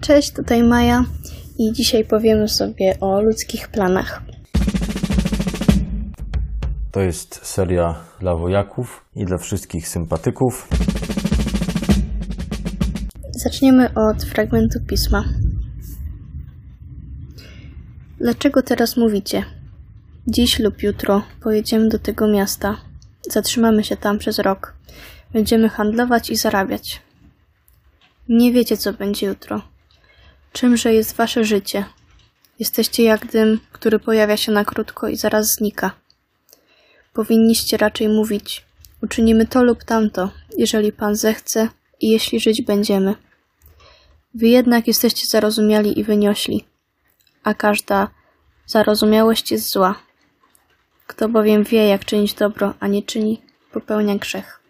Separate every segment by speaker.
Speaker 1: Cześć, tutaj Maja i dzisiaj powiemy sobie o ludzkich planach.
Speaker 2: To jest seria dla wojaków i dla wszystkich sympatyków.
Speaker 1: Zaczniemy od fragmentu pisma. Dlaczego teraz mówicie? Dziś lub jutro pojedziemy do tego miasta. Zatrzymamy się tam przez rok. Będziemy handlować i zarabiać. Nie wiecie, co będzie jutro. Czymże jest wasze życie? Jesteście jak dym, który pojawia się na krótko i zaraz znika. Powinniście raczej mówić: Uczynimy to lub tamto, jeżeli Pan zechce i jeśli żyć będziemy. Wy jednak jesteście zarozumiali i wyniośli, a każda zarozumiałość jest zła. Kto bowiem wie, jak czynić dobro, a nie czyni, popełnia grzech.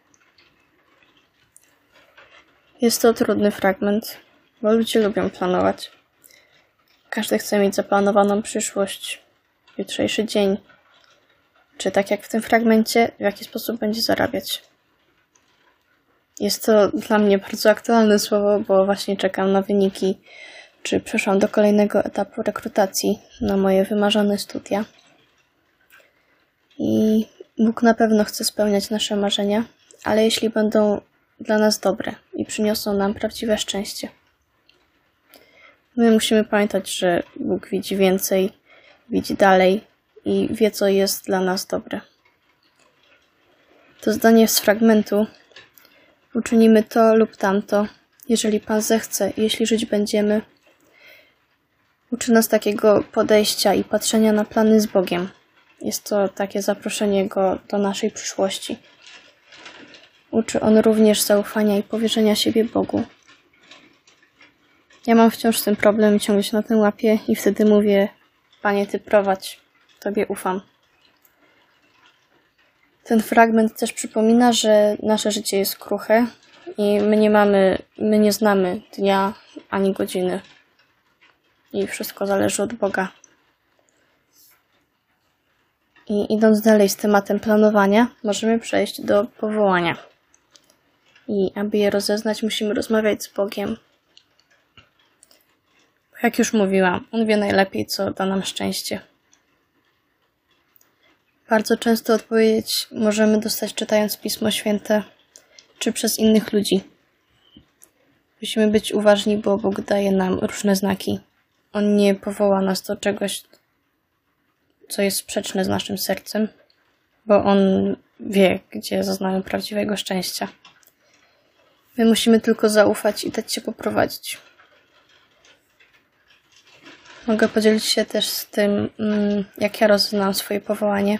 Speaker 1: Jest to trudny fragment, bo ludzie lubią planować. Każdy chce mieć zaplanowaną przyszłość, jutrzejszy dzień, czy tak jak w tym fragmencie, w jaki sposób będzie zarabiać. Jest to dla mnie bardzo aktualne słowo, bo właśnie czekam na wyniki, czy przeszłam do kolejnego etapu rekrutacji na moje wymarzone studia. I Bóg na pewno chce spełniać nasze marzenia, ale jeśli będą dla nas dobre i przyniosą nam prawdziwe szczęście. My musimy pamiętać, że Bóg widzi więcej, widzi dalej i wie, co jest dla nas dobre. To zdanie z fragmentu uczynimy to lub tamto, jeżeli Pan zechce, jeśli żyć będziemy, uczy nas takiego podejścia i patrzenia na plany z Bogiem. Jest to takie zaproszenie Go do naszej przyszłości. Uczy on również zaufania i powierzenia siebie Bogu. Ja mam wciąż ten problem i ciągle się na tym łapię i wtedy mówię, Panie, Ty prowadź, Tobie ufam. Ten fragment też przypomina, że nasze życie jest kruche i my nie mamy, my nie znamy dnia ani godziny. I wszystko zależy od Boga. I idąc dalej z tematem planowania, możemy przejść do powołania. I aby je rozeznać, musimy rozmawiać z Bogiem. Jak już mówiłam, On wie najlepiej, co da nam szczęście. Bardzo często odpowiedź możemy dostać czytając Pismo Święte czy przez innych ludzi. Musimy być uważni, bo Bóg daje nam różne znaki. On nie powoła nas do czegoś, co jest sprzeczne z naszym sercem, bo On wie, gdzie zaznamy prawdziwego szczęścia. My musimy tylko zaufać i dać się poprowadzić. Mogę podzielić się też z tym, mm, jak ja rozeznałam swoje powołanie.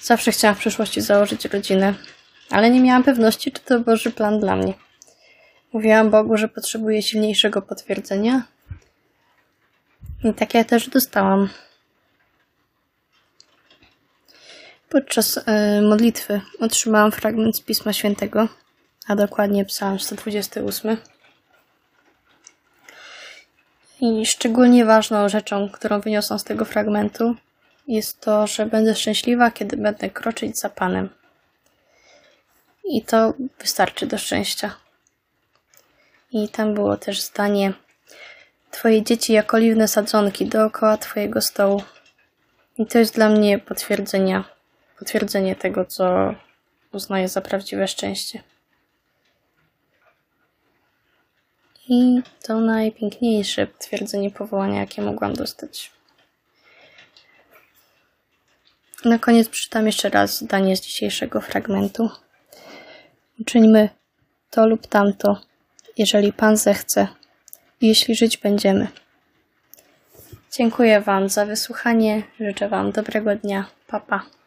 Speaker 1: Zawsze chciałam w przyszłości założyć rodzinę, ale nie miałam pewności, czy to Boży plan dla mnie. Mówiłam Bogu, że potrzebuję silniejszego potwierdzenia. I tak ja też dostałam. Podczas y, modlitwy otrzymałam fragment z Pisma Świętego, a dokładnie Psalm 128. I szczególnie ważną rzeczą, którą wyniosłam z tego fragmentu, jest to, że będę szczęśliwa, kiedy będę kroczyć za Panem. I to wystarczy do szczęścia. I tam było też zdanie: Twoje dzieci jak oliwne sadzonki dookoła Twojego stołu. I to jest dla mnie potwierdzenie, potwierdzenie tego, co uznaję za prawdziwe szczęście. I to najpiękniejsze potwierdzenie powołania, jakie mogłam dostać. Na koniec przeczytam jeszcze raz zdanie z dzisiejszego fragmentu. Uczyńmy to lub tamto, jeżeli Pan zechce jeśli żyć będziemy. Dziękuję Wam za wysłuchanie. Życzę Wam dobrego dnia. Papa. Pa.